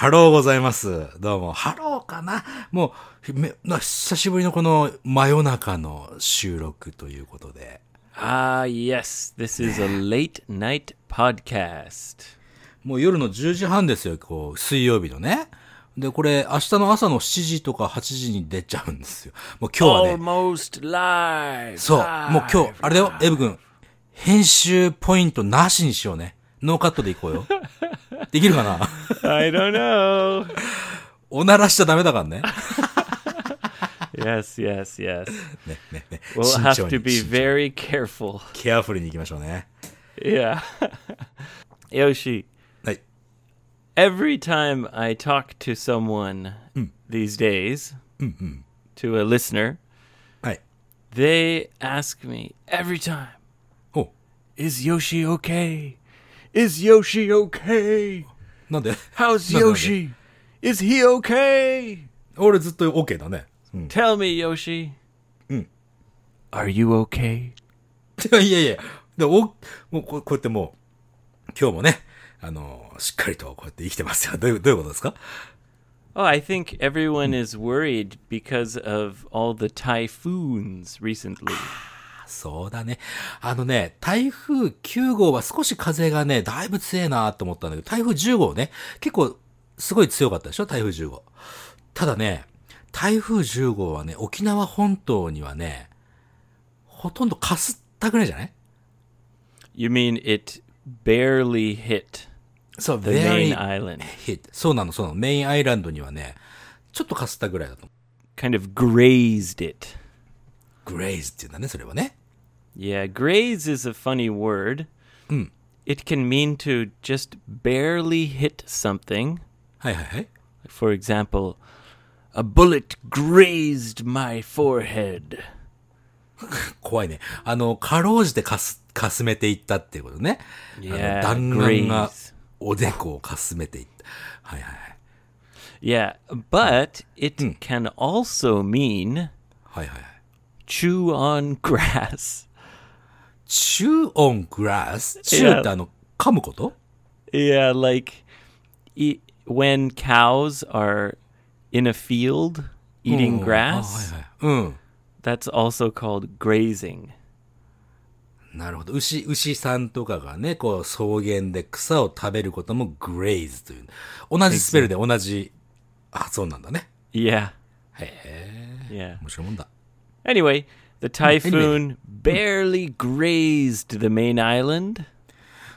ハローございます。どうも。ハローかな？もう、久しぶりのこの真夜中の収録ということで。Ah, yes, this is a late night podcast. もう夜の10時半ですよ、こう、水曜日のね。で、これ、明日の朝の7時とか8時に出ちゃうんですよ。もう今日はね、Almost live. そう、もう今日あれだよ、エブ君、編集ポイントなしにしようね。ノーカットでいこうよ。できるかな I don't know. おならしちゃダメだからね。 Yes, yes, yes. ね、ね、ね。 We'll 慎 have 重 to に be 慎重に very careful. ケアフルに行きましょうね。 Yeah. Yoshi, はい。 every time I talk to someone these days, to a listener, はい。 they ask me every time, お Is Yoshi okay? Is Yoshi okay? なんで How's なんで Yoshi? Is he okay? 俺ずっと OK だね。うん。 Tell me, Yoshi. Are you okay? いやいやでお、もうこうこうやってもう、今日もね、あの、しっかりとこうやって生きてますよ。どういう、どういうことですか Oh, I think everyone is worried because of all the typhoons recently. そうだね。あのね、台風9号は少し風がね、だいぶ強いなと思ったんだけど、台風10号ね、結構すごい強かったでしょ？台風10号。ただね、台風10号はね、沖縄本島にはね、ほとんどかすったぐらいじゃない？You mean it barely hit そう、the main island? hit. そうなの、そうなの。メインアイランドにはね、ちょっとかすったぐらいだと思う。Kind of grazed it. グレイズっていうんだね、それはね。Yeah, graze is a funny word. It can mean to just barely hit something. はいはいはい。 For example, a bullet grazed my forehead. 怖いね。あの、かろうじてかす、かすめていったっていうことね。 Yeah, あの弾丸が graze. おでこをかすめていった。はいはいはい。 Yeah, but it can also mean はいはいはい。 chew on grass. Chew on grass? chew ってあの、噛むこと Yeah, like e- when cows are in a field eating あ grass。うん。that's also called grazing. なるほど。牛、牛さんとかがね、こう、草原で草を食べることも graze という。同じスペルで同じ発音なんだね。Yeah, へえ。yeah. 面白いもんだ。Anyway, the typhoon barely grazed the main island.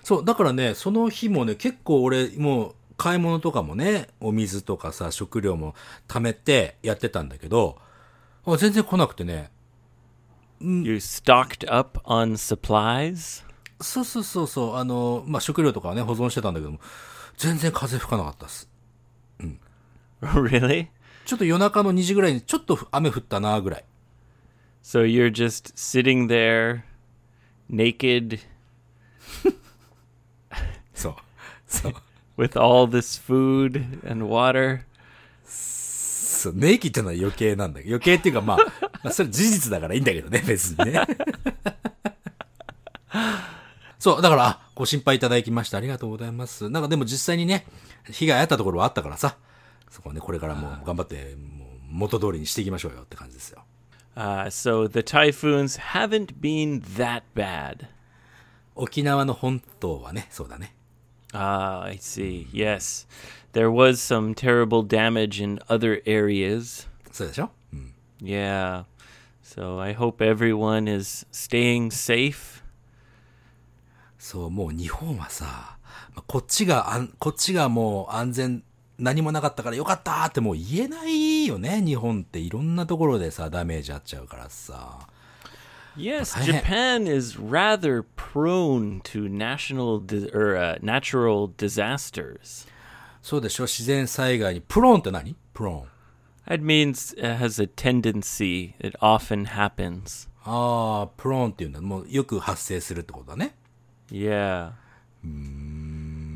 そう、だからね、その日もね、結構俺、もう、買い物とかもね、お水とかさ、食料も貯めてやってたんだけど、あ全然来なくてね、You stocked up on supplies? そうそうそうそう、あの、まあ、食料とかはね、保存してたんだけども、全然風吹かなかったっす。really? ちょっと夜中の2時ぐらいにちょっと雨降ったなぐらい。So you're just sitting there naked そう。そう。with all this food and water. そう、ネイキってのは余計なんだけど、余計っていうかまあ、まあ、それ事実だからいいんだけどね、別にね。そう、だから、あご心配いただきましてありがとうございます。なんかでも実際にね、被害あったところはあったからさ、そこはね、これからもう頑張って、もう元通りにしていきましょうよって感じですよ。Uh, so the typhoons haven't been that bad. 沖縄の本島はね、そうだね。 Ah, I see. Yes. There was some terrible damage in other areas. そうでしょうん Yeah. So I hope everyone is staying safe. そう、もう日本はさ、まあこっちがあん、こっちがもう安全、 何もなかったからよかったってもう言えないよね。日本っていろんなところでさ、ダメージあっちゃうからさ。Yes, Japan is rather prone to national di- or uh, natural disasters. そうでしょ自然災害に。プローンって何プローン。That means it has a tendency. It often happens. ああ、プローンっていうんだ。もうよく発生するってことだね。Yeah.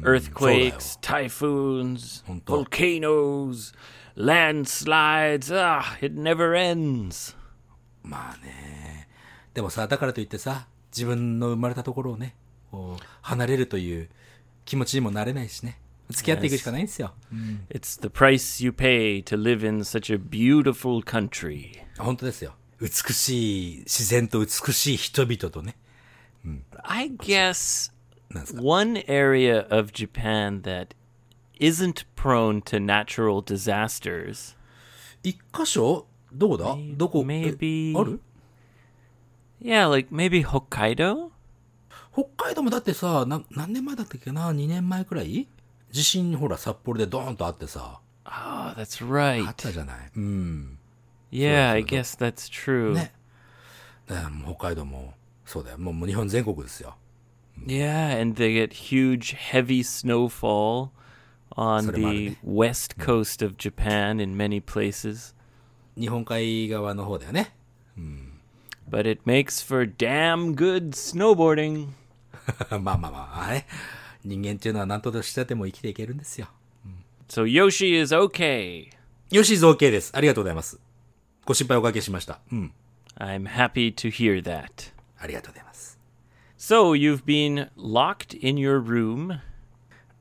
Earthquakes, typhoons, volcanoes, landslides. Ah, it never ends. まあね。でもさ、だからといってさ、自分の生まれたところをね、こう離れるという気持ちにもなれないしね。付き合っていくしかないんですよ。It's the price you pay to live in such a beautiful country. 本当ですよ。美しい自然と美しい人々とね。I guess なんですか。one area of Japan that isn't prone to natural disasters 一箇所どこだどこ maybe- えある Yeah, like maybe Hokkaido? 北海道もだってさ、な何年前だったっけな ?2 年前くらい地震ほら札幌でドーンとあってさ、Oh, that's あ right. ったじゃない。うん。Yeah, I guess that's true. ね。北海道も、そうだよ。もう日本全国ですよ。Yeah, and they get huge, heavy snowfall on それもある the ね。 west coast of Japan in many places. 日本海側の方だよね。 But it makes for damn good snowboarding. まあまあまあ、ね。人間っていうのは何としてても生きていけるんですよ。 So Yoshi is okay. よし、OK です。ありがとうございます。ご心配おかけしました。うん。 I'm happy to hear that. ありがとうございます。 So you've been locked in your room?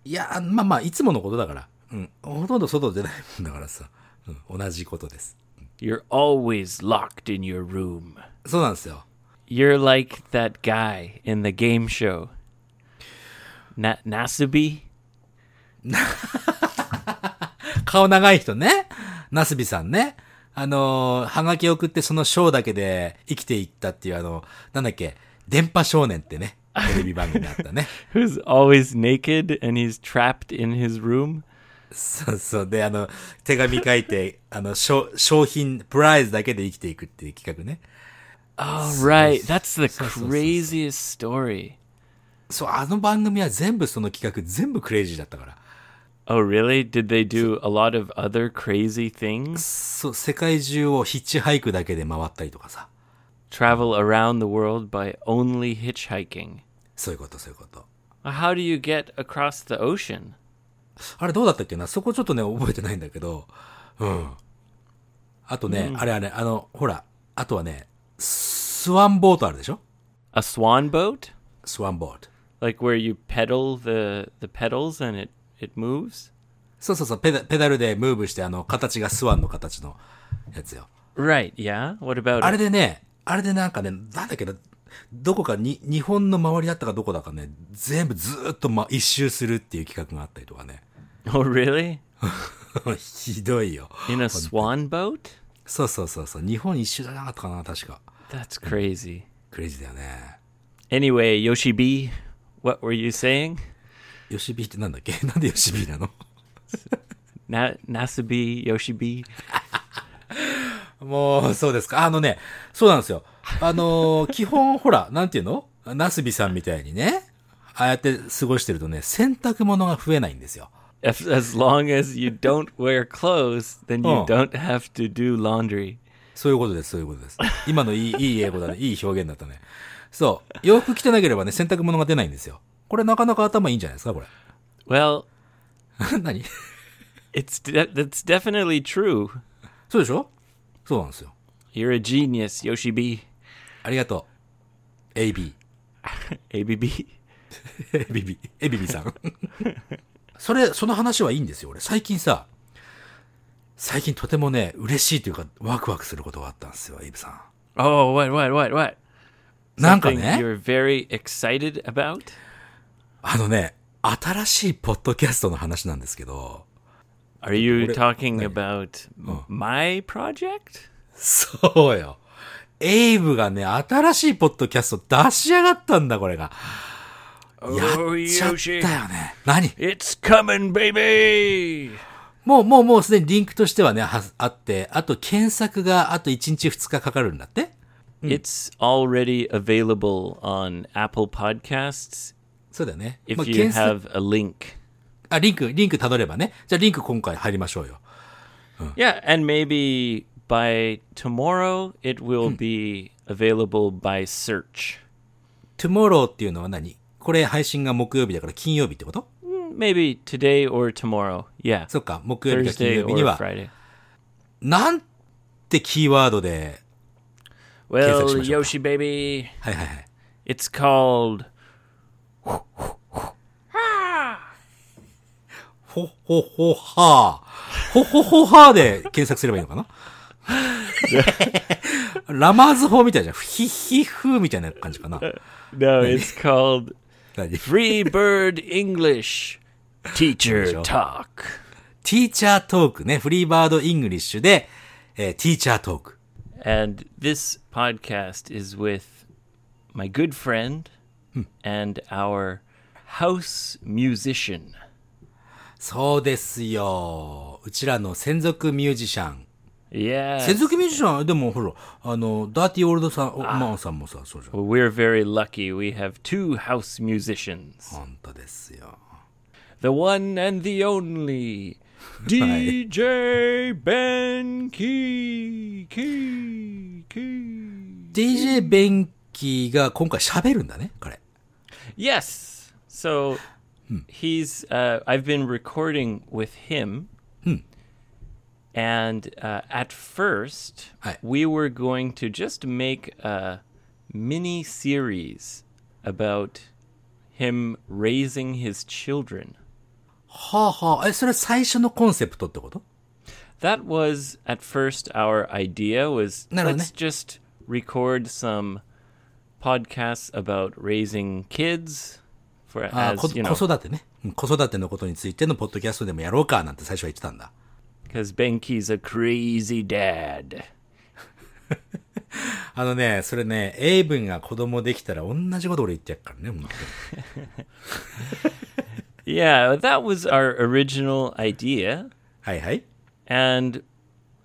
いや、まあまあ、いつものことだから。うん。ほとんど外出ないもんだからさ。うん。同じことです。You're always locked in your room. そうなんですよ。You're like that guy in the game show. Na- Nasubi? 顔長い人ね。ナスビさんね。あのー、はがき送ってそのショーだけで生きていったっていうあの、なんだっけ、電波少年ってね、テレビ番組あったね。Who's always naked and he's trapped in his room? そうそう。で、あの、手紙書いて、あの、商商品、プライズだけで生きていくっていう企画ね。Oh, right. That's the craziest story. そう、あの番組は全部その企画、全部クレイジーだったから。Oh, really? Did they do a lot of other crazy things? そう、世界中をヒッチハイクだけで回ったりとかさ。Travel around the world by only hitchhiking. そういうこと、そういうこと。How do you get across the ocean? あれどうだったっけなそこちょっとね、覚えてないんだけど。うん。あとね、あれあれ、あの、ほら、あとはね、スワンボートあるでしょ A swan boat? スワンボート。Like where you pedal the, the pedals and it, it moves? そうそうそう、ペダペダルでムーブして、あの、形がスワンの形のやつよ。Right, yeah? What about あれ?でね、あれでなんかね、なんだっけど、どこかに、日本の周りだったかどこだかね、全部ずーっと、ま、一周するっていう企画があったりとかね。Oh, really? ひどいよ。In a swan boat? そうそうそうそう、日本一周じゃなかったかな、確か。That's crazy. クレイジーだよね。Anyway, Yoshi B, what were you saying? ヨシビってなんだっけ？なんでヨシビなの？Na- Nasabi, Yoshi B? もう、そうですか。あのね、そうなんですよ。あのー 基本、ほら、なんていうの？ナスビさんみたいにね、ああやって過ごしてるとね、洗濯物が増えないんですよ。If, as long as you don't wear clothes, then you Oh. don't have to do laundry. そういうことです、そういうことです。今のいい、いい英語だね。いい表現だったね。そう。洋服着てなければね、洗濯物が出ないんですよ。これなかなか頭いいんじゃないですか、これ。Well, 何？it's de- that's definitely true. そうでしょ？そうなんですよ。You're a genius, Yoshi B. ありがとう。AB。ABB. エビビ、エビビさん。それ、その話はいいんですよ、俺。最近さ、最近とてもね、嬉しいというか、ワクワクすることがあったんですよ、エイブさん。Oh, what, what, what, what? なんかね、you're very excited about? あのね、新しいポッドキャストの話なんですけど、Are you talking about my project? そうよ。エイブがね、新しいポッドキャスト出しやがったんだ、これが。や Oh, っちゃった.よね。何 It's coming, baby! もう、もう、もうすでにリンクとしてはね、はあって、あと検索があと1日2日かかるんだって。It's already available on Apple Podcasts そうだよね。if まあ you have a link. あ、リンク、リンクたどればね。じゃあリンク今回入りましょうよ。Yeah, and maybe by tomorrow it will be available by search. tomorrow っていうのは何これ配信が木曜日だから金曜日ってこと Maybe today or tomorrow. Yeah. そっか、木曜日か金曜日には.なんてキーワードで、Well, 検索しましょうか。Yoshi baby, はいはいはい。It's called ほほほはー。ほほほはーで検索すればいいのかなラマーズ法みたいじゃん。ヒヒフーみたいな感じかな。No, it's called 何 Free Bird English Teacher. Talk. Teacher Talk ね。 Free Bird English で、えーティーチャートーク。And this podcast is with my good friend and our house musician. そうですよ。うちらの専属ミュージシャン。Yes. 専属ミュージシャンでもほら、あの、ダーティーオールドさん、おマンさんもさ、そうじゃん。We're very lucky. We have two house musicians. 本当ですよ。The one and the only DJ Ben Key. Key. Key. DJ ベンキーが今回喋るんだね、彼。Yes. So he's. Uh, I've been recording with him, and uh, at first Hi. we were going to just make a mini series about him raising his children. はあはあ。え、それ最初のコンセプトってこと That was at first our idea was No, no, let's no. just record some podcasts about raising kids for あ as こ you know 子育てね。うん子育てのことについてのポッドキャストでもやろうかなんて最初は言ってたんだ。 because Benki's a crazy dad. あのね、それね、エイブンが子供できたら同じこと俺言ってやっからね、本 Yeah, that was our original idea. はいはい。 And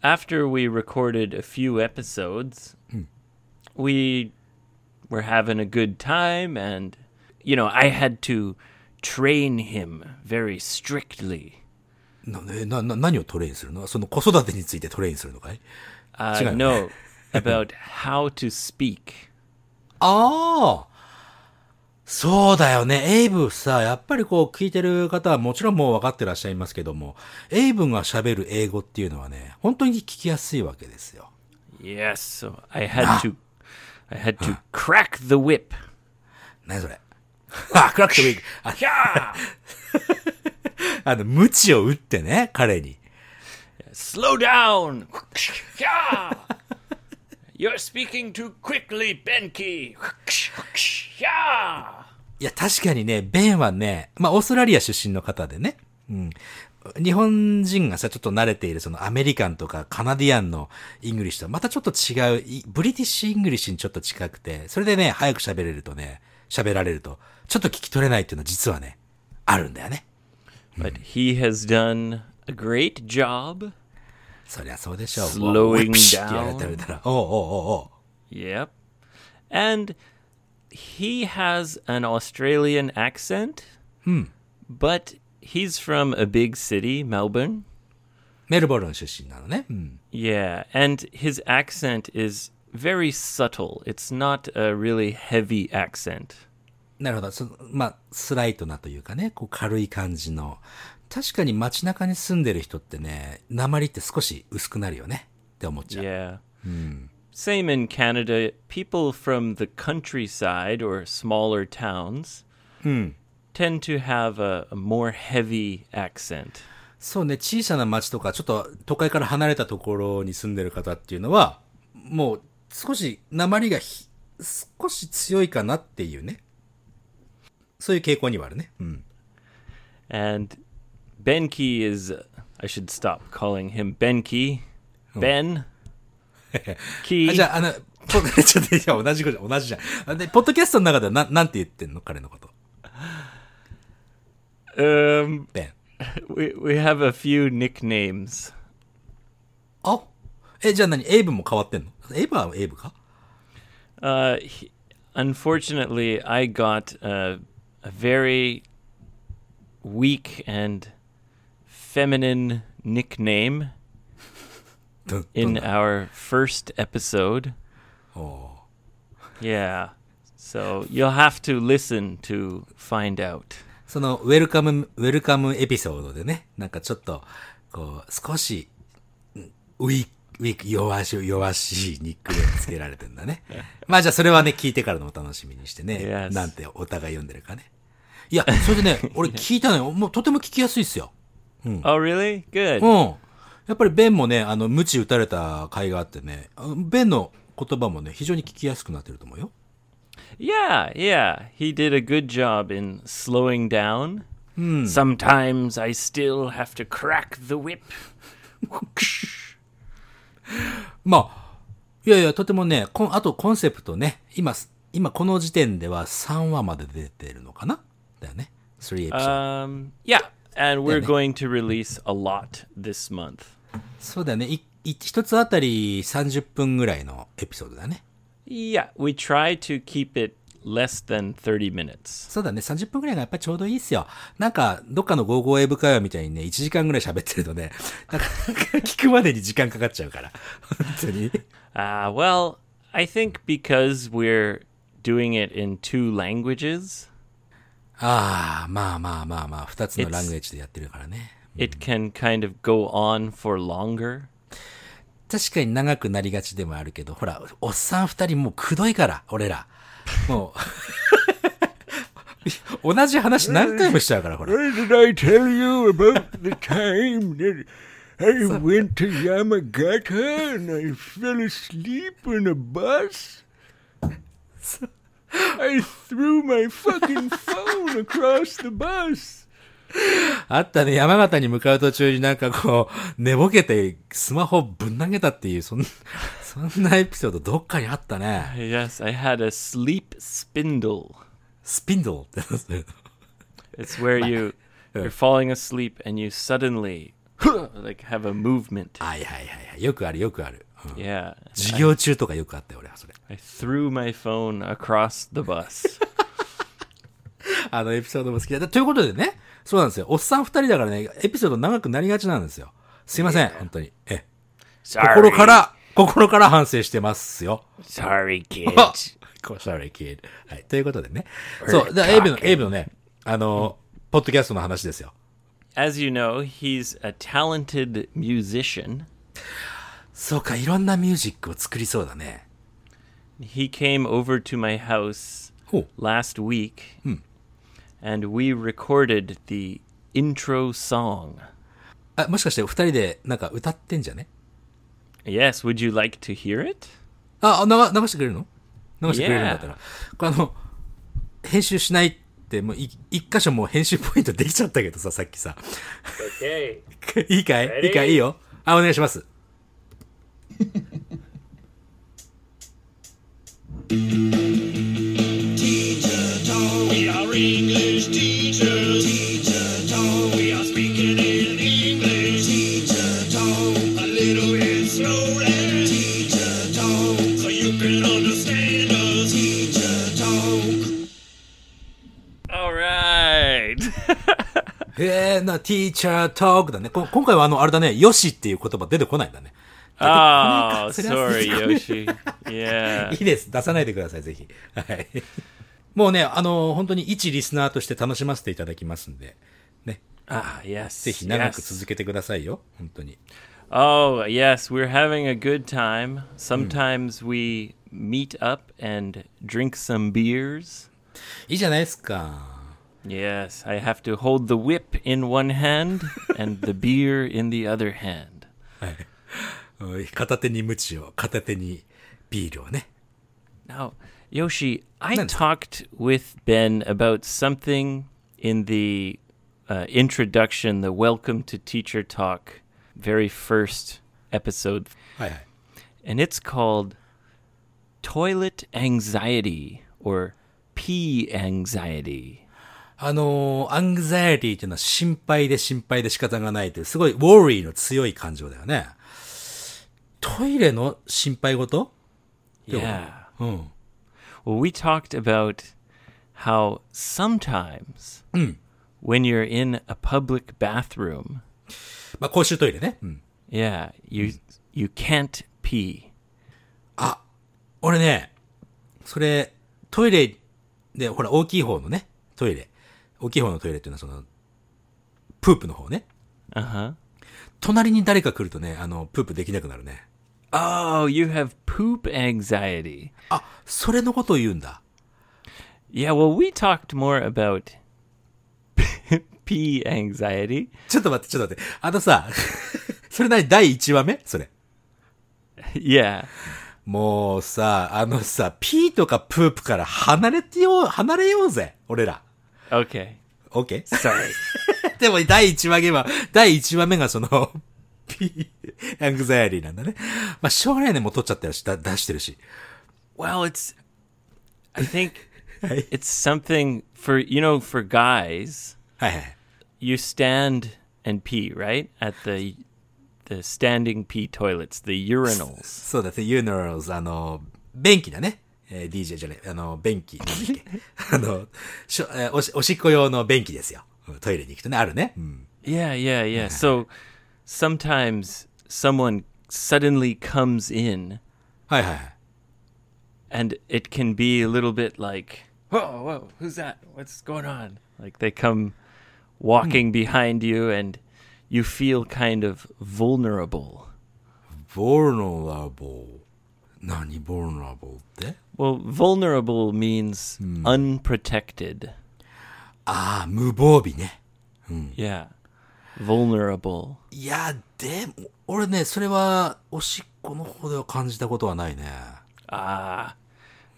after we recorded a few episodes, we were having a good time. And, you know, I had to train him very strictly. な、えな、な、何をトレインするの？その子育てについてトレインするのかい？Uh, Sure. no, about how to speak. ああそうだよね。エイブさ、やっぱりこう聞いてる方はもちろんもう分かってらっしゃいますけども、エイブが喋る英語っていうのはね、本当に聞きやすいわけですよ。Yes, so I had to, I had to crack the whip. 何それ？あ、クラックトウィーク。あ Yeah! あの、無知を打ってね、彼に。Slow down! Yeah! You're speaking too quickly, Benki. Yeah! いや、確かにね、ベンはね、まあ、オーストラリア出身の方でね、うん。日本人がさ、ちょっと慣れているその American とか Canadian の English とはまたちょっと違う、い British English にちょっと近くて、それでね、早く喋れるとね、喋られると、ちょっと聞き取れないっていうのは実はね、あるんだよね。 But he has done a great job. そりゃそうでしょう。 Slowing ピシッってやられたら言われたら、おうおうおうおう Yep. And he has an Australian accent. But he's from a big city, Melbourne. メルボルン出身なのね。うん。 Yeah, and his accent is very subtle. It's not a really heavy accent. なるほど。そのまあ、スライトなというかね、こう軽い感じの。確かに街中に住んでる人ってね、鉛って少し薄くなるよねって思っちゃう。Yeah. Same in Canada. People from the countryside or smaller towns tend to have a, a more heavy accent. そうね、小さな町とか、ちょっと都会から離れたところに住んでる方っていうのは、もう少し鉛がひ少し強いかなっていうね。そういう傾向にはあるね。うん。And Benki is. I should stop calling him Benki. Ben. あ Key. じゃあ、あの、ポ ちょっといや同じことじゃん、同じじゃん。で、ポッドキャストの中ではななんて言ってんの彼のこと？Um, ベン。we we have a few nicknames. あ？え、じゃあ何？エイブも変わってんの？エイブはエイブか？Uh, he, unfortunately, I got a, a very weak and feminine nickname in our first episode. Oh. Yeah. So you'll have to listen to find out. ウィーク、弱し、弱しいニックネームつけられてんだね。まあじゃあそれはね、聞いてからのお楽しみにしてね。なんてお互い読んでるかね。いや、それでね、俺聞いたのよ。もうとても聞きやすいっすよ。Oh, really? Good. うん。やっぱりベンもね、あの、無知打たれた甲斐があってね、ベンの言葉もね、非常に聞きやすくなってると思うよ。Yeah, yeah. He did a good job in slowing down. Sometimes I still have to crack the whip. まあ、いやいや、とてもね、こんあとコンセプトね、今、今この時点では3話まで出てるのかな？だよね。3エピソード。Um, yeah, and we're Yeah, going to release a lot this month. そうだよね。いい一つあたり30分ぐらいのエピソードだね。Yeah, we try to keep it less than 30 minutes. そうだね。30分ぐらいがやっぱりちょうどいいっすよ。なんか、どっかの55英語会話みたいにね、1時間ぐらい喋ってるとね、なかなか聞くまでに時間かかっちゃうから。本当に。Uh, well, I think because we're doing it in two languages, ああ、まあまあまあまあ、二つのラングエッジでやってるからね。it can kind of go on for longer. 確かに長くなりがちでもあるけど、ほら、おっさん二人もうくどいから、俺ら。もう、同じ話何回もしちゃうから、ほら。did I tell you about the time that I went to Yamagata and I fell asleep in a bus? I threw my fucking phone across the bus. あったね、山形に向かう途中になんかこう、寝ぼけてスマホぶん投げたっていう、そんそんなエピソードどっかにあったね。Yes, I had a sleep spindle. スピンドルってやつ It's where you you're falling asleep and you suddenly like have a movement. はいはいはいはい。よくあるよくある。うん Yeah. 授業中とかよくあったよ、俺はそれ。I threw my phone across the bus. あのエピソードも好きだ。ということでね、そうなんですよ。おっさん二人だからね、エピソード長くなりがちなんですよ。すいません、本当に。え、Sorry. 心から、心から反省してますよ。Sorry, kid. あ Sorry, kid. はい。ということでね。そう。で、エイブの、エイブのね、あの、ポッドキャストの話ですよ。As you know, he's a talented musician. そうか、いろんなミュージックを作りそうだね。He came over to my house last week and we recorded the intro song. あ、もしかしてお二人でなんか歌ってんじゃね Yes, would you like to hear it? あ、流流してくれるの？流してくれるんだったら。これあの、編集しないって、もうい一箇所もう編集ポイントできちゃったけどさ、さっきさ。Okay. いいかい？いいかい？いいよ。あ、お願いします。We are English teachers. Teacher talk. We are speaking え、な、ティーチャートークだね。こ今回はあの、あれだね、よしっていう言葉出てこないんだね。oh, それは sorry, Yoshi. Yeah. いいです。出さないでください、ぜひ。はい。もうね、あの、本当に一リスナーとして楽しませていただきますんで、ね。Ah, yes. ぜひ長く.続けてくださいよ。本当に。Oh, yes, we're having a good time. Sometimes we meet up and drink some beers. いいじゃないですか。 Yes, I have to hold the whip in one hand and the beer in the other hand. おい片手に鞭を、片手にビールをね。 Now, Yoshi, I Nice. talked with Ben about something in the uh, introduction, the Welcome to Teacher Talk, very first episode, はいはい。 and it's called toilet anxiety or pee anxiety. あのーアングザイティっていうのは心配で心配で仕方がないという、すごいウォーリーの強い感情だよね。トイレの心配事 Yeah. うん。Well, we talked about how sometimes when you're in a public bathroom, まあ、公衆トイレね。うん。yeah, you you can't pee. 俺ね、それ、トイレで、ほら、大きい方のね、トイレ。大きい方のトイレっていうのはその、プープの方ね。Uh huh. 隣に誰か来るとね、あの、プープできなくなるね。Oh, you have poop anxiety. あ、それのことを言うんだ。Yeah, well, we talked more about pee anxiety. ちょっと待って、ちょっと待って。あのさ、それ何？第1話目？それ。Yeah. もうさ、あのさ、ピーとかプープから離れてよう、離れようぜ。俺ら。Okay. OK? Sorry. でも第1話目は、第1話目がその、ピー、アングザイアリーなんだね。まあ、しょうがないね、もう撮っちゃってるし、だ出してるし。well, it's. I think はい。it's something for, you know, for guys, はいはい。you stand and pee, right? At the. the standing pee toilets, the urinals. そうだ、the urinals, あの、便器だね。えー、DJ じゃない、あの、便器。あの、しょえー、おし、おしっこ用の便器ですよ。トイレに行くとね、あるね。うん。Yeah, yeah, yeah. so, sometimes someone suddenly comes in. はいはいはい。And it can be a little bit like, whoa, whoa, who's that? What's going on? Like they come walking hmm. behind you and you feel kind of vulnerable. vulnerable. 何 vulnerable って Well, vulnerable means unprotected. ああ、無防備ね。 Yeah. Vulnerable. いや、でも、俺ね、それは、おしっこの方では感じたことはないね。 Ah.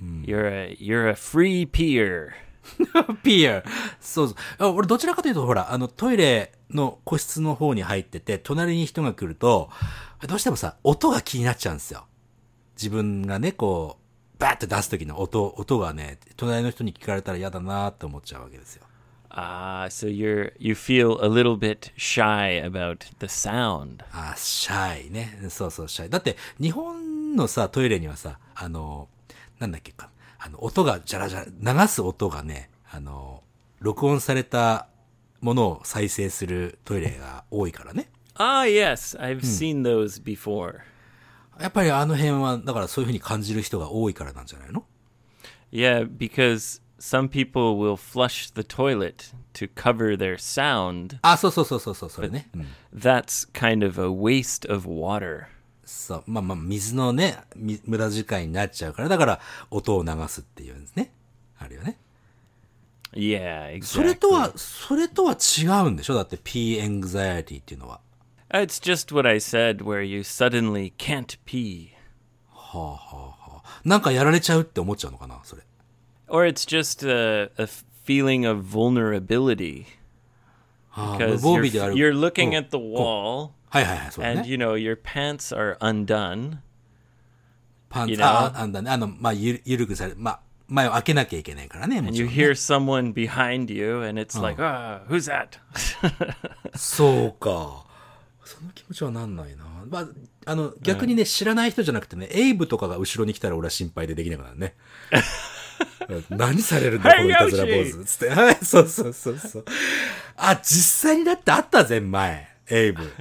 You're a you're a free peer. ピアそうそうあ。俺どちらかというと、ほら、あの、トイレの個室の方に入ってて、隣に人が来ると、どうしてもさ、音が気になっちゃうんですよ。自分がね、こう、バーって出す時の音、音がね、隣の人に聞かれたら嫌だなって思っちゃうわけですよ。Ah, so you're you feel a little bit shy about the sound. あ、シャイね。そうそう、シャイ。だって、日本のさ、トイレにはさ、あの、なんだっけか。あの、音が、じゃらじゃら、流す音がね、あの、録音されたものを再生するトイレが多いからね。Ah, yes, I've seen those before. やっぱりあの辺は、だからそういう風に感じる人が多いからなんじゃないの Yeah, because some people will flush the toilet to cover their sound. あ、そうそうそうそうそう、それね。うん。That's kind of a waste of water. そう。まあまあ、水のね、み無駄遣いになっちゃうから、だから音を流すっていうんですね。あるよね。Yeah, exactly. それとは、それとは違うんでしょだって P anxiety っていうのは。It's just what I said, where you suddenly can't pee. なんかやられちゃうって思っちゃうのかなそれ。Or it's just a, a feeling of vulnerability. Because 防 you're, you're looking うん at the wall はいはいはい、そうだ and ね。you know your pants are undone. パン you ツ、know? ああ、あんだね。あの、まあ、ゆる、ゆるくされ、まあ、前を開けなきゃいけないからね、も And ち you ろん、ね。hear someone behind you and it's like, ah, who's that? そうか。その気持ちはなんないな。まあ、あの、逆にね、知らない人じゃなくてね、エイブとかが後ろに来たら俺は心配でできなくなるね。何されるんだ、このいたずら坊主。つって。はい、そうそうそうそう。あ、実際にだってあったぜ、前。エイブ。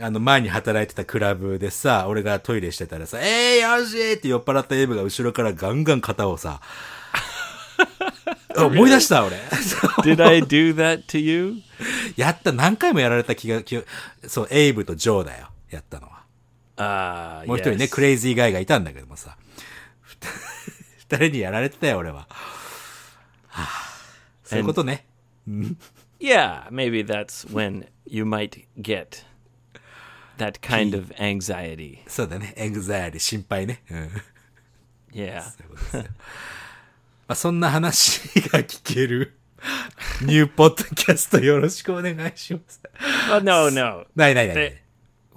あの、前に働いてたクラブでさ、俺がトイレしてたらさ、えー、よしって酔っ払ったエイブが後ろからガンガン肩をさ、思い出した、俺。Did I do that to you? やった、何回もやられた気が、気がそう、エイブとジョーだよ。やったのは。Ah, もう一人ね.クレイジーガイがいたんだけどもさ。二人にやられてたよ、俺は。はあ、そういうことね。Yeah, maybe that's when you might get that kind of anxiety. そうだね。エングザイアリー、心配ね。うん。ま Yeah. あ、そんな話が聞ける、ニューポッドキャストよろしくお願いします。 Well, no, no. ないないないない They-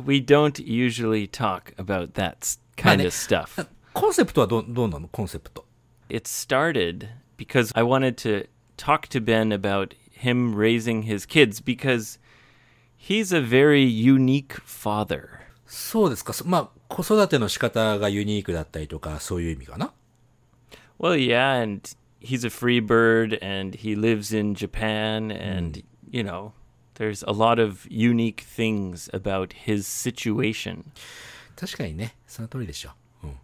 we don't usually talk about that s- Ma kind ne- of stuff. コンセプトはど、どうなのコンセプト。 It started because I wanted to talk to Ben about him raising his kids because he's a very unique father. そうですか。そまあ、子育ての仕方がユニークだったりとか、そういう意味かな。 Well, yeah, and he's a free bird and he lives in Japan and you know, there's a lot of unique things about his situation. 確かにね、その通りでしょ。うん。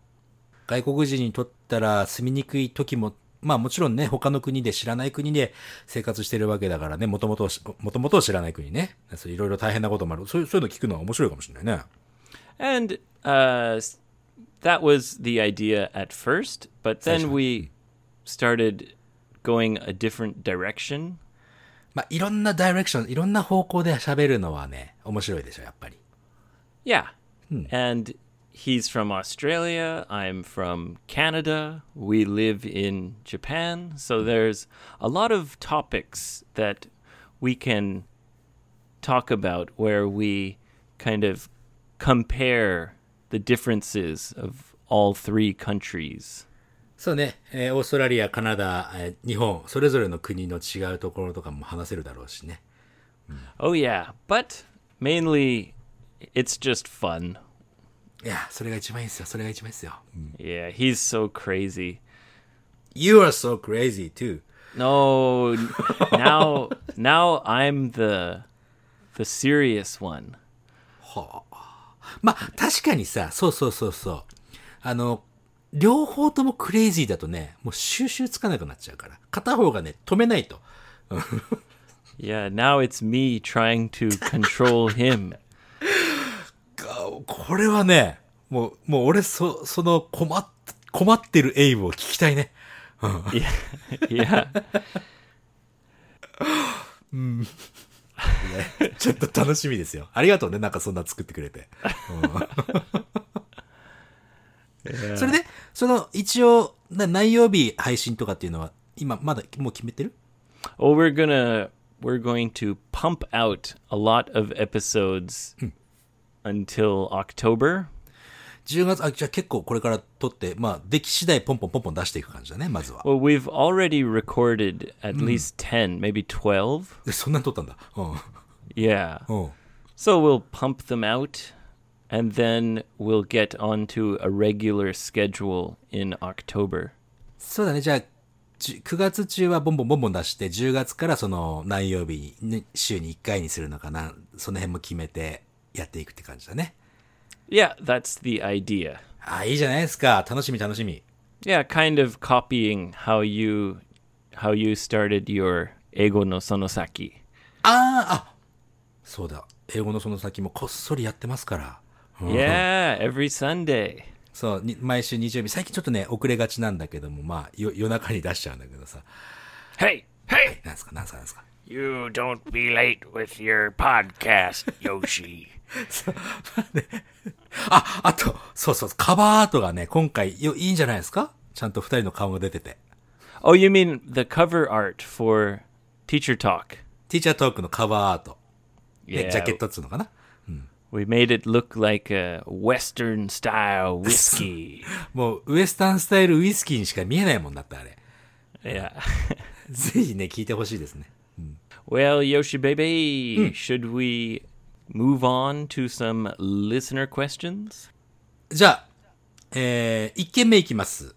外国人にとったら住みにくい時も、 まあもちろんね、他の国で知らない国で生活してるわけだからね、もともと、もともと知らない国ね。そういろいろ大変なこともある。そういう、そういうの聞くのは面白いかもしれないね。And uh, that was the idea at first, but then we started going a different direction. まあ、いろんなダイレクション、いろんな方向で喋るのはね、面白いでしょ、やっぱり。Yeah. And he's from Australia. I'm from Canada. We live in Japan. So there's a lot of topics that we can talk about where we kind of compare the differences of all three countries. そうね、えーオーストラリア、カナダ、えー日本、それぞれの国の違うところとかも話せるだろうしね。 Oh, yeah. But mainly, it's just fun. いや、それが一番いいですよ、それが一番いいですよ。Yeah, he's so crazy. You are so crazy too. No, now now I'm the the serious one. まあ、確かにさ、そうそうそうそう。あの、両方ともクレイジーだとね、もう収集つかなくなっちゃうから。片方がね、止めないと。Yeah, now it's me trying to control him. これはね、もう、もう俺、そ、その困っ、困ってるエイブを聞きたいね。Yeah. yeah. ちょっと楽しみですよ。ありがとうね、なんかそんな作ってくれて。うんそれで、その、一応、な何曜日配信とかっていうのは、今、まだ、もう決めてる？Oh, we're gonna we're going to pump out a lot of episodes until October. ?10 月、あ、じゃあ結構これから撮って、まあ、出来次第ポンポンポンポン出していく感じだね、まずは。Well, we've already recorded at least 10, maybe 12. でそんなに撮ったんだ。うん。Yeah. うん。So we'll pump them out and then we'll get onto a regular schedule in October. そうだね、じゃあ、じゅ9月中はボンボンボンボン出して、10月からその何曜日に、週に1回にするのかな、その辺も決めてやっていくって感じだね。Yeah, that's the idea. あ、いいじゃないですか。楽しみ楽しみ。Yeah, kind of copying how you how you started your Ego no Sonosaki. ああ、あ、そうだ。英語のその先もこっそりやってますから。Yeah, every Sunday. そう、に毎週日曜日。最近ちょっとね、遅れがちなんだけども、まあ、よ夜中に出しちゃうんだけどさ。Hey, hey, なんすか、なんすか、なんすか。you don't be late with your podcast, Yoshi. あ、あと、そうそう、カバーアートがね、今回よ、いいんじゃないですか？ちゃんと二人の顔が出てて。Oh, you mean the cover art for Teacher Talk? ティーチャートークのカバーアート。ね Yeah. ジャケットっつうのかな？We made it look like a Western style whiskey. もう、ウエスタンスタイルウイスキーにしか見えないもんだって、あれ。yeah. ぜひね、聞いてほしいですね。Well, Yoshi baby, should we move on to some listener questions? じゃあ、えー、一件目いきます。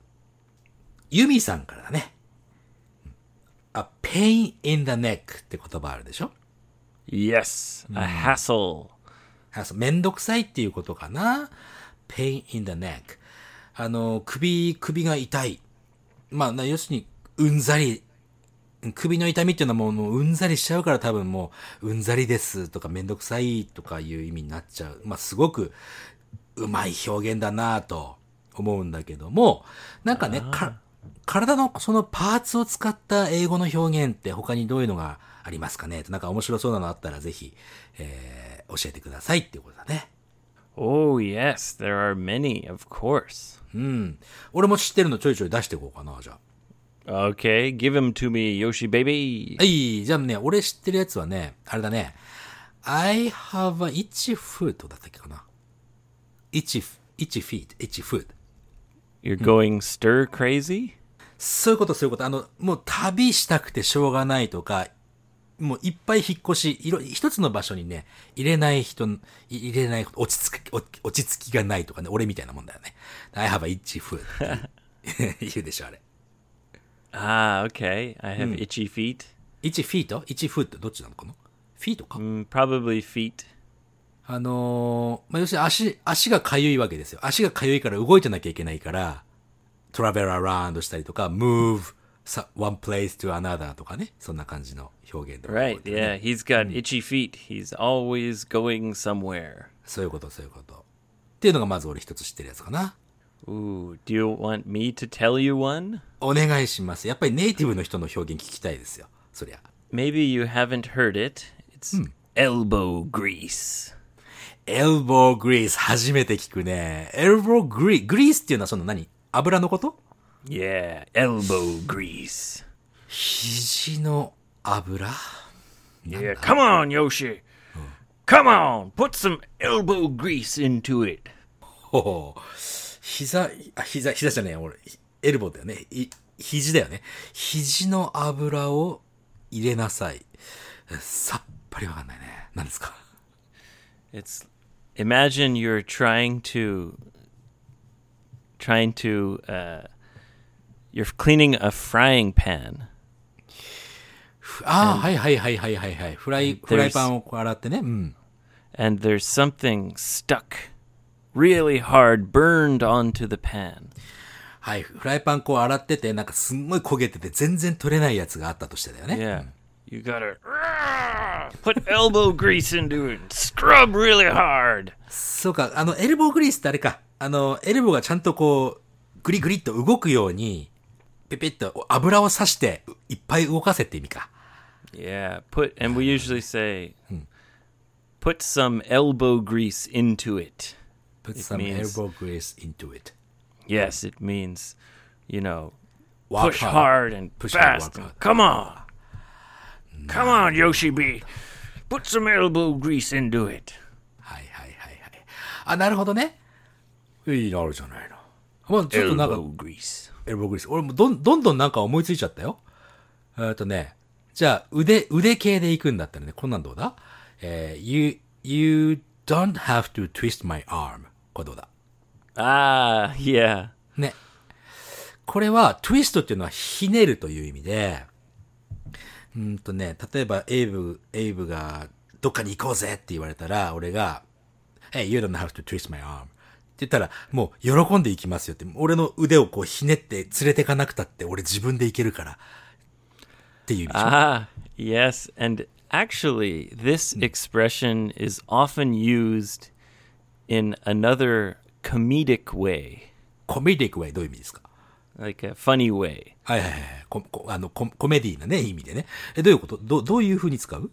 ユミさんからね。あ、pain in the neck って言葉あるでしょ Yes, a hassle. あそうめんどくさいっていうことかな ?pain in the neck。あの、首、首が痛い。まあ、な要するに、うんざり。首の痛みっていうのはもう、もううんざりしちゃうから多分もう、うんざりですとかめんどくさいとかいう意味になっちゃう。まあ、すごく、うまい表現だなと思うんだけども、なんかね、か、体のそのパーツを使った英語の表現って他にどういうのがありますかねなんか面白そうなのあったらぜひ、えー、教えてくださいっていうことだね。Oh, yes, there are many, of course. うん。俺も知ってるのちょいちょい出していこうかな、じゃあ。Okay, give him to me, Yoshi baby. はい、じゃあね、俺知ってるやつはね、あれだね。I have a itchy foot だったっけかな。itchy, itchy feet, itchy foot. You're going stir crazy? そういうこと、そういうこと。あの、もう旅したくてしょうがないとか、もういっぱい引っ越し、いろ、一つの場所にね、入れない人、い入れない、落ち着き、落落ち着きがないとかね、俺みたいなもんだよね。I have a itchy foot 言うでしょ、あれ。Ah, okay. I have itchy feet. 1フィート ?1 フットどっちなのかなフィートか。Mm, probably feet. あのーまあ、要するに足、足がかゆいわけですよ。足がかゆいから動いてなきゃいけないから、travel around したりとか、move one place to another とかね。そんな感じの表現で。Right, yeah. He's got itchy feet. He's always going somewhere. そういうこと、そういうこと。っていうのがまず俺一つ知ってるやつかな。Ooh, do you want me to tell you one? お願いします。やっぱりネイティブの人の表現聞きたいですよ。そりゃ。Maybe you haven't heard it. It's elbow grease. エルボーグリース初めて聞くね。エルボーグリー、グリースっていうのはその何油のこと Yeah, elbow grease. 肘の油 Yeah, come on, Yoshi. Come on, put some elbow grease into it. ほほ膝、あ、膝、膝じゃねえ、俺、エルボーだよね。い、肘だよね。肘の油を入れなさい。さっぱりわかんないね。何ですか It's imagine you're trying to trying to uh, you're cleaning a frying pan ああ、はいはいはいはいはいはい。フライ、フライパンを洗ってね。うん。and there's something stuck really hard burned onto the pan. はい。フライパンこう洗ってて、なんかすんごい焦げてて全然取れないやつがあったとしてだよね。Yeah. You gotta put elbow grease into it. Scrub really hard. そうか、あの、エルボーグリースってあれか。あの、エルボーがちゃんとこう、グリグリっと動くように、ペペッと油を刺して、いっぱい動かせって意味か。Yeah, put and we usually say put some elbow grease into it. Put It some means- elbow grease into it. Yes, it means you know Work push hard. hard and Push hard, fast. work and hard. come on. Come on, Yoshi B. Put some elbow grease into it. はいはいはいはい。あ、なるほどね。いいのあるじゃないの。まあ、ちょっとなんか、Elbow grease. エルボーグリース。俺もどんどんどんなんか思いついちゃったよ。えっとね、じゃあ腕、腕系で行くんだったらね、こんなんどうだえー you, you don't have to twist my arm. これどうだ？Ah, yeah. ね。これは、トゥイストっていうのはひねるという意味で、うーんとね、例えばエイブ、エイブがどっかに行こうぜって言われたら、俺が、Hey, you don't have to twist my arm. って言ったら、もう喜んで行きますよって、俺の腕をこうひねって連れてかなくたって俺自分で行けるから。っていう意味でしょ？Ah, yes. And actually, this expression is often used in another comedic way, コメディックウェイどういう意味ですか like a funny way. はいはいはい。ここあのコ、コメディーなね、意味でね。え、どういうことどどういう風に使う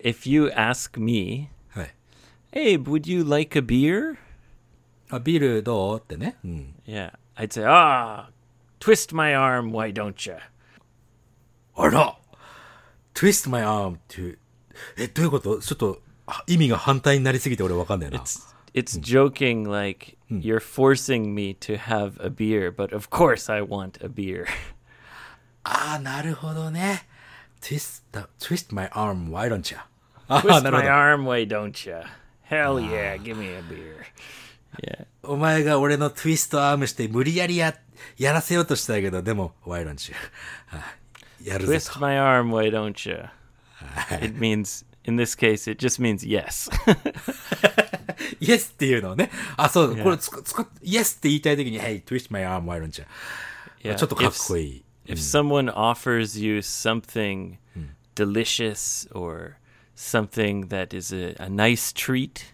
If you ask me, はい。Abe, would you like a beer? あ、ビールどうってね。うん。Yeah, I'd say, ah, twist my arm, why don't you? あら !twist my arm to, え、どういうことちょっと、あ意味が反対になりすぎて俺わかんないな。It's it's joking like you're forcing me to have a beer, but of course I want a beer. ああ、なるほどね。twist, the- twist my arm, why don't you? ああ、 twist なる my ほど。 arm, why don't you? Hell yeah, give me a beer. Yeah. お前が俺のトゥイストアームして無理やりや、やらせようとしたけど、でも、why don't you? あやるぜ Twist と。 my arm, why don't you? It means, in this case, it just means yes. イエスっていうのをね。あ、そう、これつか、つか、イエスって言いたいときに、hey, twist my arm, why don't you? yeah. ちょっとかっ If, こいい。if someone offers you something delicious or something that is a, a nice treat,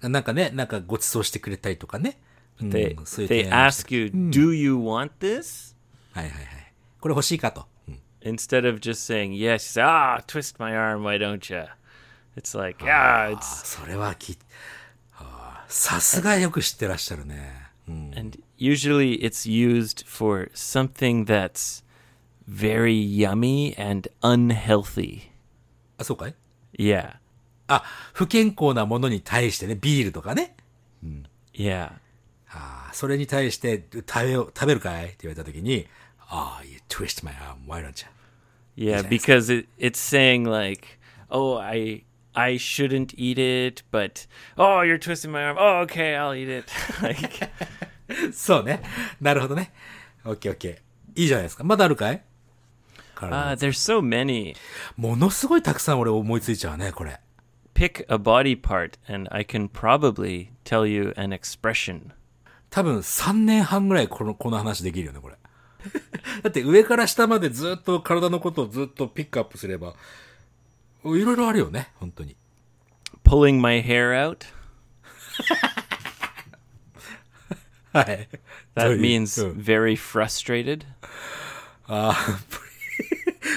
なんかね、なんかご馳走してくれたりとかね。うん they they ask you, "Do you want this?" はいはいはい。これ欲しいかと。うん Instead of just saying yes, you say, "Ah, twist my arm, why don't you?" It's like, yeah, it's それはき、さすがよく知ってらっしゃるね。うん。and usually it's used for something that's very yummy and unhealthy. あ、そうかい Yeah. あ、不健康なものに対してね、ビールとかね。Yeah. あーそれに対して、食べ食べるかいって言われたときに、ああ、you twist my arm, why don't you? Yeah, because it it's saying like, "Oh, I I shouldn't eat it, but oh, you're twisting my arm. Oh, okay, I'll eat it." like そうね。なるほどね。オッケーオッケー。いいじゃないですか。まだあるかい uh, there's so many. ものすごいたくさん俺思いついちゃうね、これ。Pick a body part and I can probably tell you an expression. 多分3年半ぐらいこの、この話できるよね、これ。だって上から下までずっと体のことをずっとピックアップすれば、いろいろあるよね、本当に。Pulling my hair out. はい。That means うん very frustrated.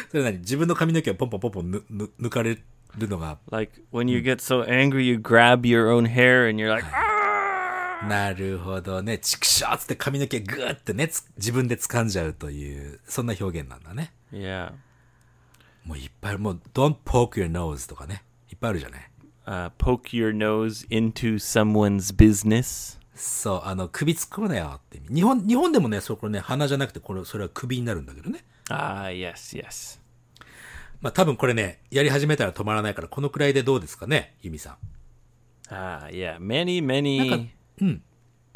それ何自分の髪の毛をポンポンポンポンぬぬ抜かれるのが、Like when you get so angry, you grab your own hair and you're like, "Ah!" なるほどね。チクショーっつって髪の毛グーってね、つ自分で掴んじゃうという、そんな表現なんだね。yeah. もういっぱい。もう、don't poke your nose とかね。いっぱいあるじゃない Uh, poke your nose into someone's business. そう、あの、首突っ込むなよって。日本、日本でもね、そう、これね、鼻じゃなくて、これ、それは首になるんだけどね。Ah, yes, yes. まあ多分これね、やり始めたら止まらないから、このくらいでどうですかね、ユミさん。Ah, yeah. Many, many hmm.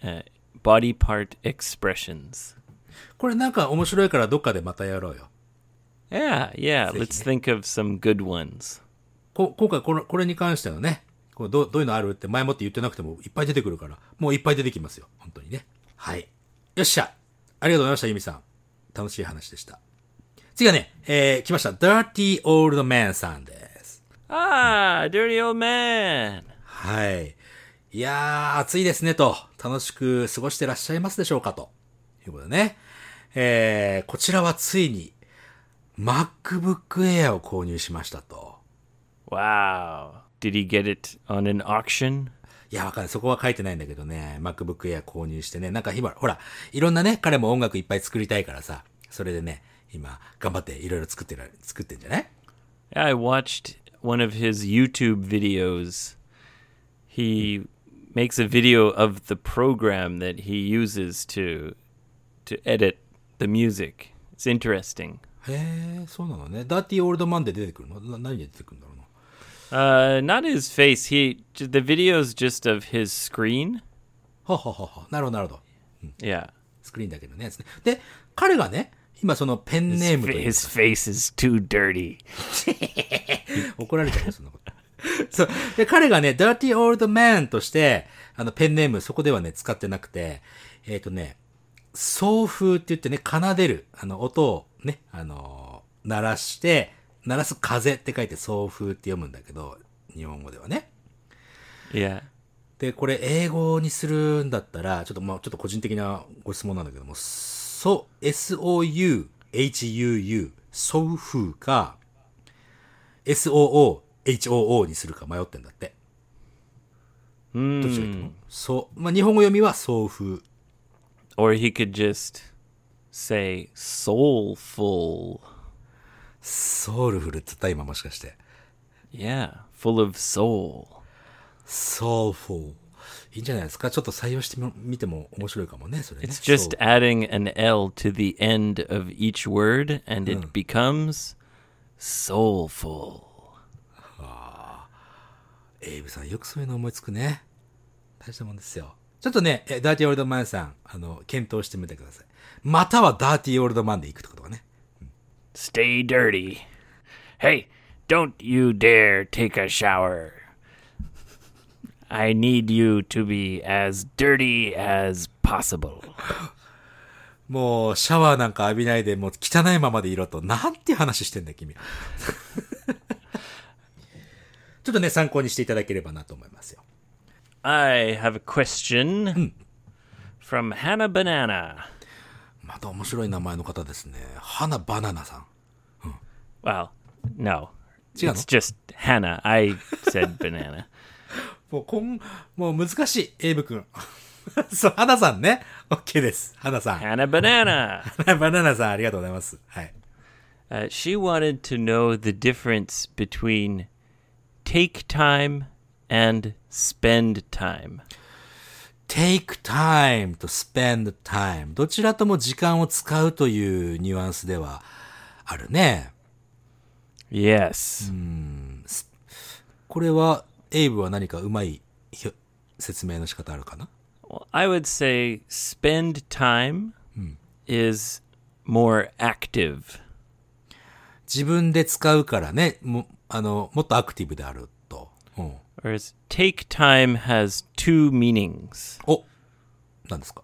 uh, body part expressions. これなんか面白いからどっかでまたやろうよ。Yeah, yeah. Let's think of some good ones. こ今回これこれに関してはね、こうどうどういうのあるって前もって言ってなくてもいっぱい出てくるから、もういっぱい出てきますよ。本当にね。はい。よっしゃ。ありがとうございました、ユミさん。楽しい話でした。次はね、えー、来ました。Dirty Old Man さんです。Ah, dirty old man. はい。いやー、暑いですねと、楽しく過ごしてらっしゃいますでしょうかと。いうことでね。えー、こちらはついに、MacBook Air を購入しましたと。Wow. Did he get it on an auction? いや、わかんない。そこは書いてないんだけどね。MacBook Air 購入してね。なんか今、ほら、いろんなね、彼も音楽いっぱい作りたいからさ。それでね、今、頑張っていろいろ作ってる、作ってんじゃない I watched one of his YouTube videos. He makes a video of the program that he uses to to edit the music. It's interesting. へえ、そうなのね。ダーティーオールドマンで出てくるの？な何で出てくるんだろうな？Uh, not his face. He the video's just of his screen. はははは。なるほど、なるほど。Yeah, スクリーンだけのねやつね。で、彼がね、今そのペンネームと fa- いうか his face is too dirty. 怒られちゃうよ、そんなこと。そう。で、彼がね、Dirty Old Man として、あの、ペンネーム、そこではね、使ってなくて、えっ、とね、送風って言ってね、奏でる、あの、音をね、あのー鳴らして、鳴らす風って書いて送風って読むんだけど、日本語ではね。Yeah. で、これ英語にするんだったら、ちょっとまあちょっと個人的なご質問なんだけども、そ、S-O-U-H-U-U、送風か、S-O-O-H-O-O にするか迷ってんだって。どっちがいいと思う？そう、まあ日本語読みは送風。Or he could just say soulful. ソウルフルって言った今もしかして。Yeah, full of soul. ソウフル。いいんじゃないですかちょっと採用してみみても面白いかもね、それね。It's just adding an L to the end of each word and it becomes soulful. エイブさん、よくそういうの思いつくね。大したもんですよ。ちょっとね、えダーティーオールドマンさん、あの、検討してみてください。またはダーティーオールドマンで行くってことかね。Stay dirty. Hey, don't you dare take a shower. I need you to be as dirty as possible. もう、シャワーなんか浴びないで、もう汚いままでいろと。なんて話してんだ、君。ちょっとね、参考にしていただければなと思いますよ。I have a question from Hannah Banana. また面白い名前の方ですね。花バナナさん。 Well, no. Chiano? It's just Hannah. I said banana. もう、こん、もう難しい、エイブ君。そう、花さんね。OK です。花さん。 Hannah Banana. バナナさん、ありがとうございます。はい。 Uh, she wanted to know the difference between take time and spend time. take time と spend time どちらとも時間を使うというニュアンスではあるね。Yes. これは、エイブは何かうまい説明の仕方あるかな？Well, I would say spend time is more active. 自分で使うからね、もあの、もっとアクティブである Whereas take time has two meanings. お何ですか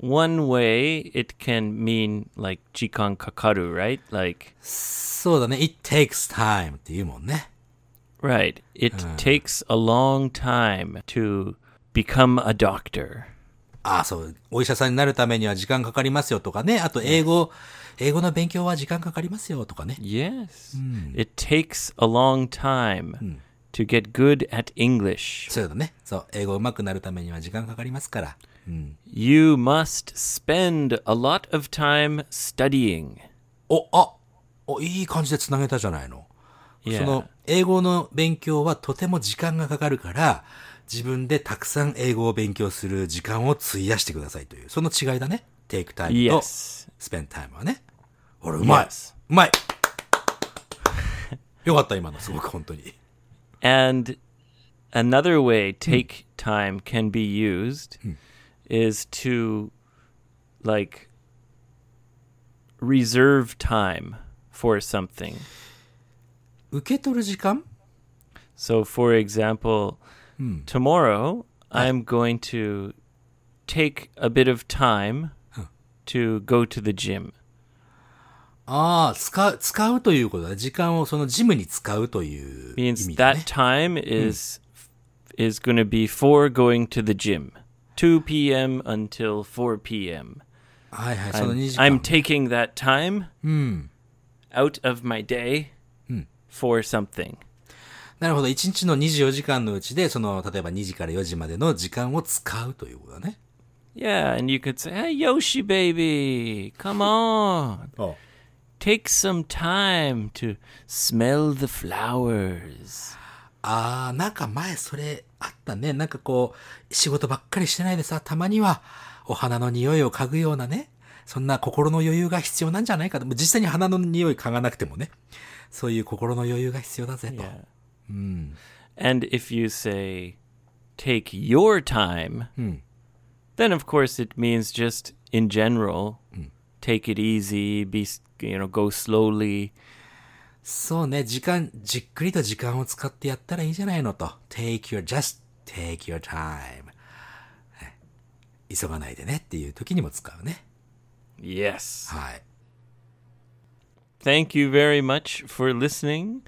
One way it can mean like jikan kakaru, right? Like そうだね。it takes time って言うもんね。 right. It takes a long time to become a doctor. ああ、そう、お医者さんになるためには時間かかりますよとかね。あと、英語、英語の勉強は時間かかりますよとかね。 Yes. It takes a long time to get good at English. そうだね。そう、英語上手くなるためには時間かかりますから。You must spend a lot of time studying. お、あ、お、いい感じで繋げたじゃないの。Yeah. その、英語の勉強はとても時間がかかるから、自分でたくさん英語を勉強する時間を費やしてくださいという、その違いだね。take time と spend time はね。俺、うまい Yes. うまいよかった、今の、すごく本当に。And another way take time can be used is to like reserve time for something. 受け取る時間 So for example, tomorrow I'm going to take a bit of time to go to the gym. ああ、使う、使うということだ。時間をそのジムに使うという意 means 味だ that ね。time is is going to be for going to the gym 2 p.m until 4 p.m はいはい、その I'm, 2時 I'm 間。taking that time out of my day for something なるほど。1日の24時間のうちで、その、例えば2時から4時までの時間を使うということだね。yeah and you could say hey yoshi baby come on あ take some time to smell the flowers. あー、なんか前それあったね。なんかこう、仕事ばっかりしてないでさ、たまにはお花の匂いを嗅ぐようなね、そんな心の余裕が必要なんじゃないかと。実際に花の匂い嗅がなくてもね、そういう心の余裕が必要だぜと。yeah. and if you say take your time then of course it means just in general take it easy be s- you know go slowly そうね、時間、じっくりと時間を使ってやったらいいじゃないのと。take your, just take your time. ね急がないでねっていう時にも使うね。 yes はい。 thank you very much for listening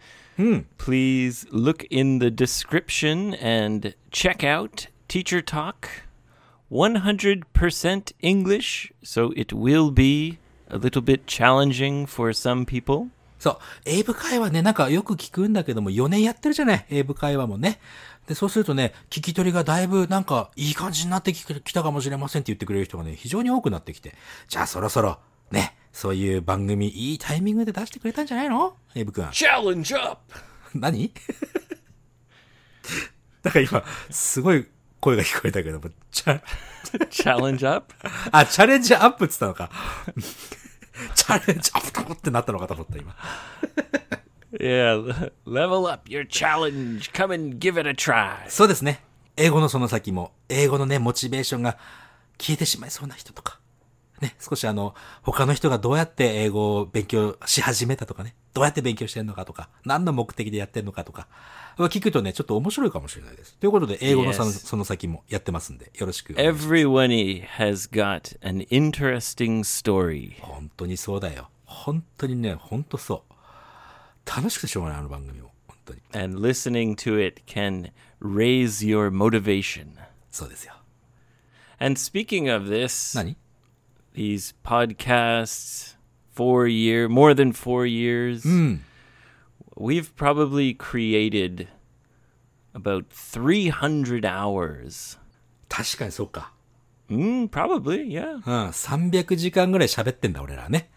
please look in the description and check out teacher talk 100% english so it will be a little bit challenging for some people そう。英語会話ね、なんかよく聞くんだけども、4年やってるじゃない？英語会話もね。で、そうするとね、聞き取りがだいぶなんかいい感じになってききたかもしれませんって言ってくれる人がね、非常に多くなってきて。じゃあそろそろ、ね、そういう番組いいタイミングで出してくれたんじゃないの？エイブ君。challenge up 何？なんか今、すごい声が聞こえたけども、チャ、challenge up? あ、チャレンジアップって言ったのか。チャレンジアップってなったのかと思った、今。Yeah, level up your challenge. Come and give it a try. そうですね。英語のその先も、英語のね、モチベーションが消えてしまいそうな人とか、ね、少しあの、他の人がどうやって英語を勉強し始めたとかね、どうやって勉強してんのかとか、何の目的でやってんのかとか、聞くとね、ちょっと面白いかもしれないです。ということで、英語のその.その先もやってますんで、よろしく。Everyone has got an interesting story. 本当にそうだよ。本当にね、本当そう。楽しくてしょうがない、あの番組も。本当に。And listening to it can raise your motivation. そうですよ。And speaking of this, 何 these podcasts, four year, more than four years, we've probably created about 300 hours. 確かにそうか。 Mm, probably, yeah. うん、300時間ぐらい喋ってんだ、俺らね。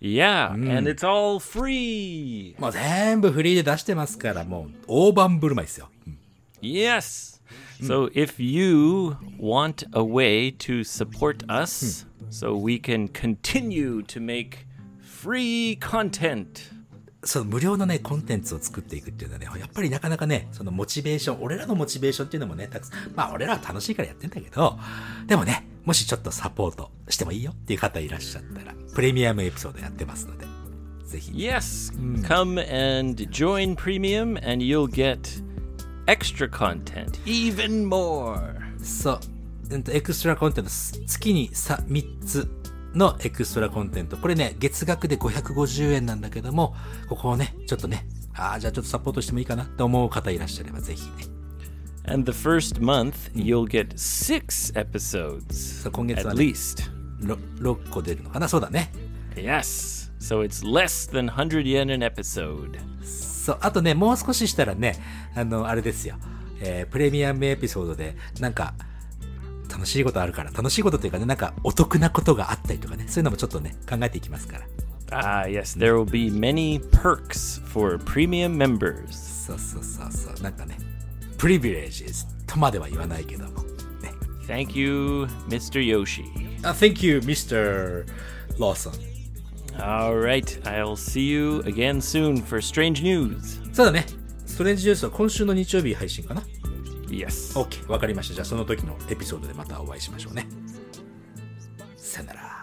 Yeah, and it's all free. もう全部フリーで出してますから、もう大盤振る舞いですよ。 Yes. So if you want a way to support us so we can continue to make free content, その無料のね、コンテンツを作っていくっていうのはね、やっぱりなかなかね、そのモチベーション、俺らのモチベーションっていうのもね、たくさん、まあ俺らは楽しいからやってんだけど、でもね、もしちょっとサポートしてもいいよっていう方いらっしゃったら、プレミアムエピソードやってますので、ぜひ。yes, come and join Premium and you'll get extra content, even more. そう。エクストラコンテント、す月にさ3つのエクストラコンテント。これね、月額で550円なんだけども、ここをね、ちょっとね、ああ、じゃあちょっとサポートしてもいいかなって思う方いらっしゃれば、ぜひね。And the first month, you'll get six episodes. 今月 At は、ね、least. ろ6個出るのかな？そうだね。Yes. So it's less than 100 yen an episode. そう、あとね、もう少ししたらね、あの、あれですよ。えープレミアムエピソードで、なんか、楽しいことあるから、楽しいことっていうかね、なんかお得なことがあったりとかね、そういうのもちょっとね、考えていきますから。Ah, yes, there will be many perks for premium members. そうそうそうそう、なんかね、プリビレージとまでは言わないけども。ね。Thank you, Mr. Yoshi. あ、Thank you, Mr. Lawson. All right, I'll see you again soon for Strange News. そうだね。ストレンジニュースは今週の日曜日配信かな Yes. ?OK、わかりました。じゃあその時のエピソードでまたお会いしましょうね。さよなら。